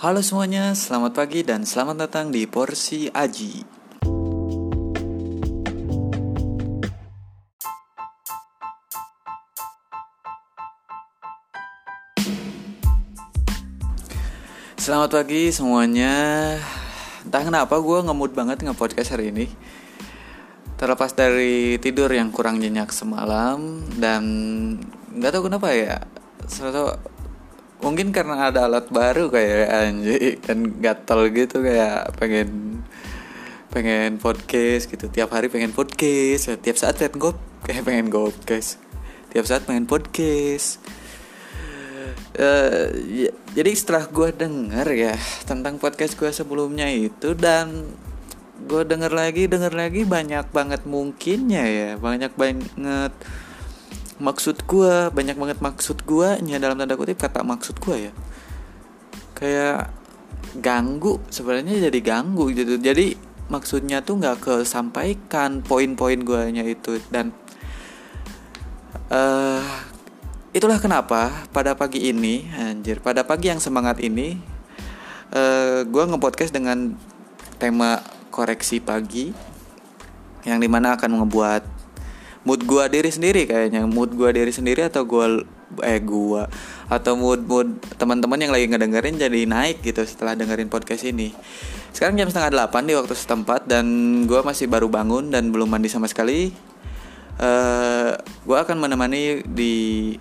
Halo semuanya, selamat pagi dan selamat datang di Porsi Aji. Selamat pagi semuanya. Entah kenapa gue ngemut banget nge-podcast hari ini. Terlepas dari tidur yang kurang nyenyak semalam dan nggak tahu kenapa ya. Selalu mungkin karena ada alat baru kayak anjir kan gatel gitu kayak pengen pengen podcast gitu. Tiap hari pengen podcast tiap saat pengen go kayak pengen go podcast tiap saat pengen podcast. Uh, ya, jadi setelah gue denger ya tentang podcast gue sebelumnya itu dan gue denger lagi denger lagi banyak banget mungkinnya ya. Banyak banget maksud gue banyak banget maksud gue nya dalam tanda kutip kata maksud gue ya. Kayak ganggu sebenarnya jadi ganggu gitu. Jadi maksudnya tuh nggak kesampaikan poin-poin gue nya itu. Dan uh, itulah kenapa pada pagi ini anjir pada pagi yang semangat ini uh, gue ngepodcast dengan tema koreksi pagi yang di mana akan ngebuat mood gua diri sendiri kayaknya. Mood gua diri sendiri atau gua eh gua atau mood mood teman-teman yang lagi ngedengerin jadi naik gitu setelah dengerin podcast ini. Sekarang jam setengah delapan di waktu setempat dan gua masih baru bangun dan belum mandi sama sekali. Uh, gua akan menemani di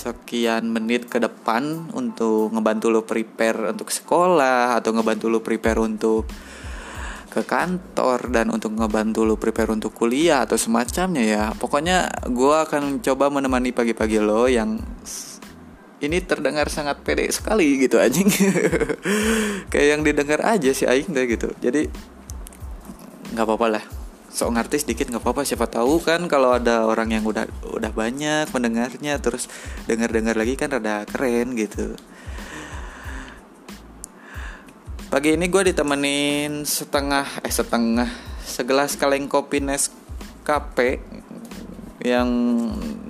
sekian menit ke depan untuk ngebantu lo prepare untuk sekolah atau ngebantu lo prepare untuk ke kantor dan untuk ngebantu lu prepare untuk kuliah atau semacamnya ya. Pokoknya gue akan coba menemani pagi-pagi lo yang ini terdengar sangat pede sekali gitu anjing. Kayak yang didengar aja sih aing deh gitu. Jadi nggak apa-apa lah. Sok ngerti sedikit nggak apa-apa siapa tahu kan kalau ada orang yang udah udah banyak mendengarnya terus dengar-dengar lagi kan rada keren gitu Pagi ini gue ditemenin setengah eh setengah segelas kaleng kopi Nescafe yang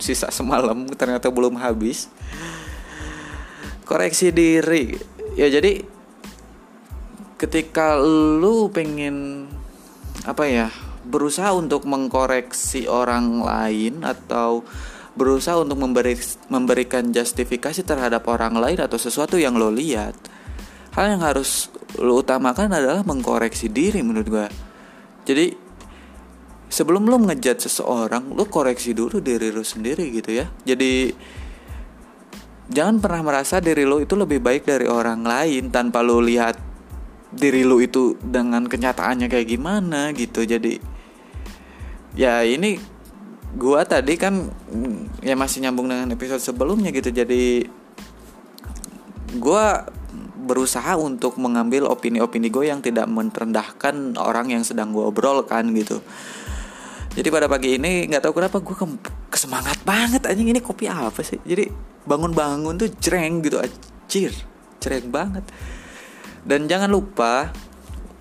sisa semalam ternyata belum habis. Koreksi diri. Ya jadi ketika lu pengen apa ya berusaha untuk mengkoreksi orang lain atau berusaha untuk memberi, memberikan justifikasi terhadap orang lain atau sesuatu yang lo lihat hal yang harus lo utamakan adalah mengkoreksi diri menurut gue jadi sebelum lo ngejat seseorang lo koreksi dulu diri lo sendiri gitu ya. Jadi jangan pernah merasa diri lo itu lebih baik dari orang lain tanpa lo lihat diri lo itu dengan kenyataannya kayak gimana gitu. Jadi ya ini gua tadi kan ya masih nyambung dengan episode sebelumnya gitu. Jadi gua berusaha untuk mengambil opini-opini gue yang tidak merendahkan orang yang sedang gue obrolkan gitu. Jadi pada pagi ini nggak tahu kenapa gue ke kesemangat banget anjing ini kopi apa sih? Jadi bangun-bangun tuh jreng gitu acir jreng banget. Dan jangan lupa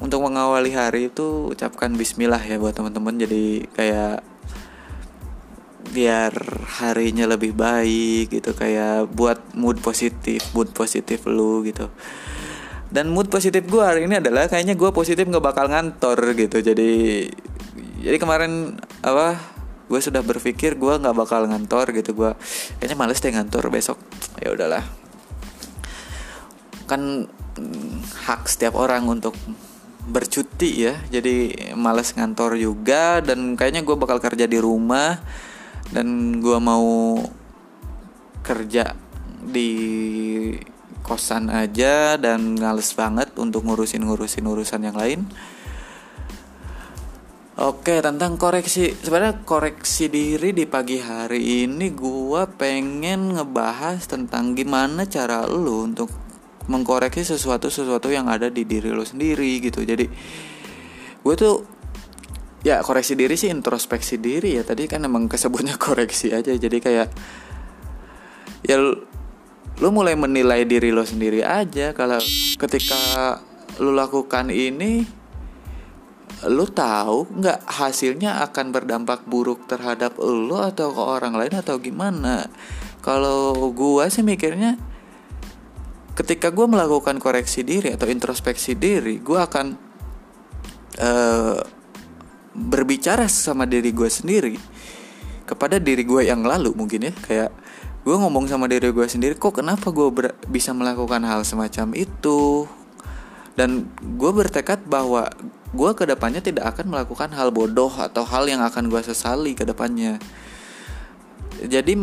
untuk mengawali hari itu ucapkan bismillah ya buat teman-teman. Jadi kayak biar harinya lebih baik gitu kayak buat mood positif mood positif lu gitu. Dan mood positif gue hari ini adalah kayaknya gue positif nggak bakal ngantor gitu. Jadi jadi kemarin apa gue sudah berpikir gue nggak bakal ngantor gitu. Gue kayaknya males deh ngantor besok. Ya udahlah. Kan hak setiap orang untuk bercuti ya. Jadi males ngantor juga. Dan kayaknya gue bakal kerja di rumah. Dan gue mau kerja di kosan aja dan ngales banget untuk ngurusin ngurusin urusan yang lain. Oke tentang koreksi. Sebenarnya koreksi diri di pagi hari ini gue pengen ngebahas tentang gimana cara lu untuk mengkoreksi sesuatu sesuatu yang ada di diri lo sendiri gitu. Jadi gue tuh ya koreksi diri sih introspeksi diri ya. Tadi kan emang kesebutnya koreksi aja. Jadi kayak ya lu mulai menilai diri lo sendiri aja. Kalau ketika lu lakukan ini lu tahu nggak hasilnya akan berdampak buruk terhadap lu atau ke orang lain atau gimana? Kalau gua sih mikirnya ketika gue melakukan koreksi diri atau introspeksi diri gue akan uh, berbicara sama diri gue sendiri kepada diri gue yang lalu mungkin ya. Kayak gue ngomong sama diri gue sendiri kok kenapa gue bisa melakukan hal semacam itu? Dan gue bertekad bahwa gue ke depannya tidak akan melakukan hal bodoh atau hal yang akan gue sesali ke depannya jadi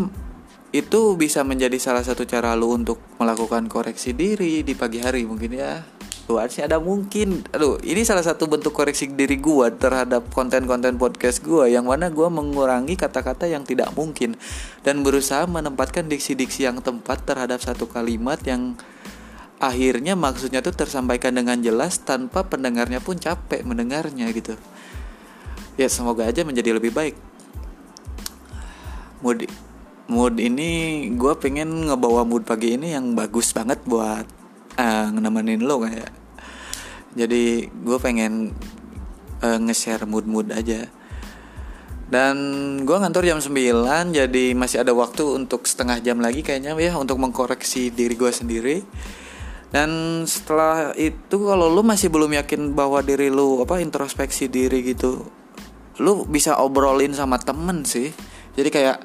itu bisa menjadi salah satu cara lu untuk melakukan koreksi diri di pagi hari mungkin ya lu harusnya ada mungkin. Aduh ini salah satu bentuk koreksi diri gua terhadap konten-konten podcast gua yang mana gua mengurangi kata-kata yang tidak mungkin dan berusaha menempatkan diksi-diksi yang tepat terhadap satu kalimat yang akhirnya maksudnya tuh tersampaikan dengan jelas tanpa pendengarnya pun capek mendengarnya gitu. Ya semoga aja menjadi lebih baik. Mudik mood ini gue pengen ngebawa mood pagi ini yang bagus banget buat uh, nemenin lo kayak. Jadi gue pengen uh, nge-share mood-mood aja. Dan gue ngantor jam 9 jadi masih ada waktu untuk setengah jam lagi kayaknya ya untuk mengkoreksi diri gue sendiri. Dan setelah itu kalau lu masih belum yakin bahwa diri lu apa introspeksi diri gitu lu bisa obrolin sama temen sih. Jadi kayak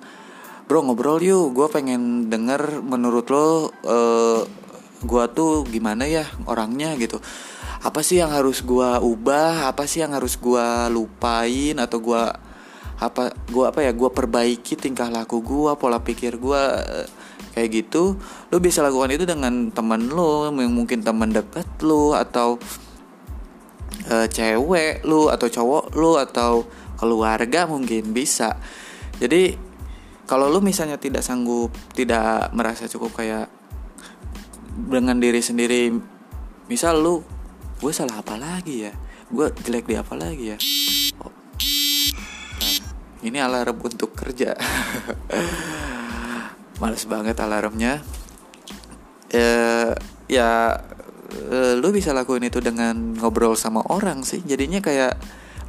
bro ngobrol yuk gue pengen denger menurut lo uh, eh, gue tuh gimana ya orangnya gitu. Apa sih yang harus gue ubah? Apa sih yang harus gue lupain? Atau gue apa gue apa ya gue perbaiki tingkah laku gue pola pikir gue uh, kayak gitu. Lo bisa lakukan itu dengan teman lo mungkin teman dekat lo atau uh, cewek lo atau cowok lo atau keluarga mungkin bisa. Jadi kalau lu misalnya tidak sanggup tidak merasa cukup kayak dengan diri sendiri misal lu gue salah apa lagi ya? Gue jelek di apa lagi ya? Oh. nah, ini alarm untuk kerja. Males banget alarmnya. E, ya e, lu bisa lakuin itu dengan ngobrol sama orang sih. Jadinya kayak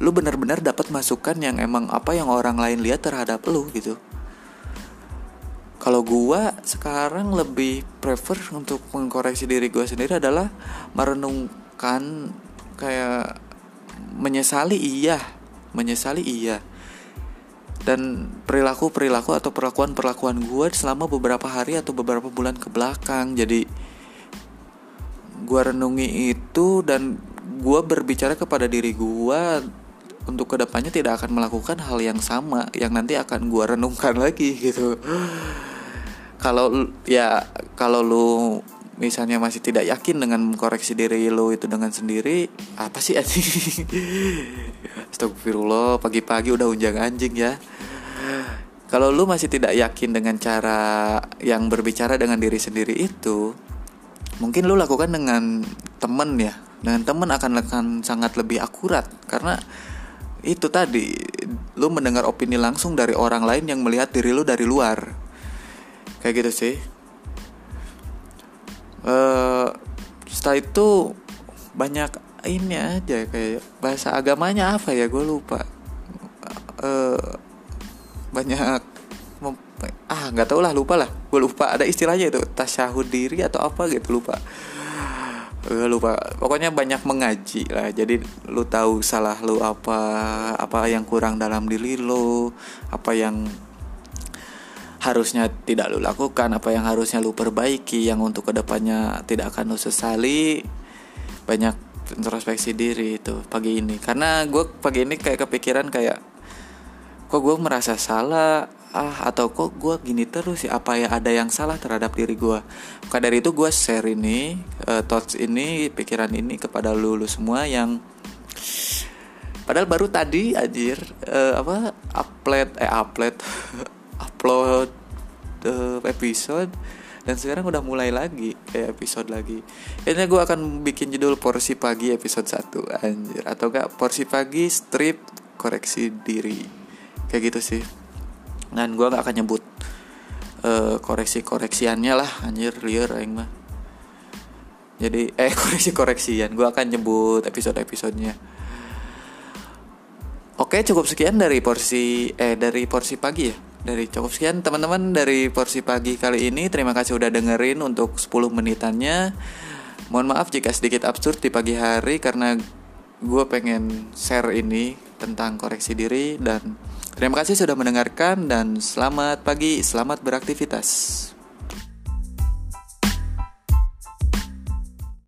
lu benar-benar dapat masukan yang emang apa yang orang lain lihat terhadap lu gitu kalau gua sekarang lebih prefer untuk mengkoreksi diri gua sendiri adalah merenungkan kayak menyesali iya menyesali iya. Dan perilaku perilaku atau perlakuan perlakuan gue selama beberapa hari atau beberapa bulan ke belakang. Jadi gue renungi itu dan gue berbicara kepada diri gue untuk ke depannya tidak akan melakukan hal yang sama yang nanti akan gue renungkan lagi gitu kalau ya kalau lu misalnya masih tidak yakin dengan koreksi diri lu itu dengan sendiri apa sih anjing? Astagfirullah pagi-pagi udah unjang anjing ya. Kalau lu masih tidak yakin dengan cara yang berbicara dengan diri sendiri itu mungkin lu lakukan dengan temen ya. Dengan temen akan akan sangat lebih akurat karena itu tadi lu mendengar opini langsung dari orang lain yang melihat diri lu dari luar kayak gitu sih. Uh, setelah itu banyak ini aja kayak bahasa agamanya apa ya gue lupa. Uh, banyak ah nggak tau lah lupa lah. Gue lupa ada istilahnya itu tasyahud diri atau apa gitu lupa. Gue lupa. Pokoknya banyak mengaji lah. Jadi lu tahu salah lu apa apa yang kurang dalam diri lu apa yang harusnya tidak lu lakukan apa yang harusnya lu perbaiki yang untuk ke depannya tidak akan lu sesali. Banyak introspeksi diri itu pagi ini. Karena gue pagi ini kayak kepikiran kayak kok gue merasa salah? Ah atau kok gue gini terus ya? Apa ya ada yang salah terhadap diri gue maka dari itu gue share ini uh, thoughts ini pikiran ini kepada lu, lu semua yang padahal baru tadi anjir uh, apa upload eh upload upload uh, episode dan sekarang udah mulai lagi kayak episode lagi. Kayaknya gue akan bikin judul porsi pagi episode 1 anjir. Atau enggak porsi pagi strip koreksi diri. Kayak gitu sih. Dan gue gak akan nyebut uh, koreksi koreksiannya lah anjir liar aing mah. Jadi eh koreksi koreksian gue akan nyebut episode episodenya Oke cukup sekian dari porsi eh dari porsi pagi ya dari cukup sekian teman-teman dari porsi pagi kali ini. Terima kasih udah dengerin untuk 10 menitannya. Mohon maaf jika sedikit absurd di pagi hari karena gue pengen share ini tentang koreksi diri. Dan terima kasih sudah mendengarkan dan selamat pagi selamat beraktivitas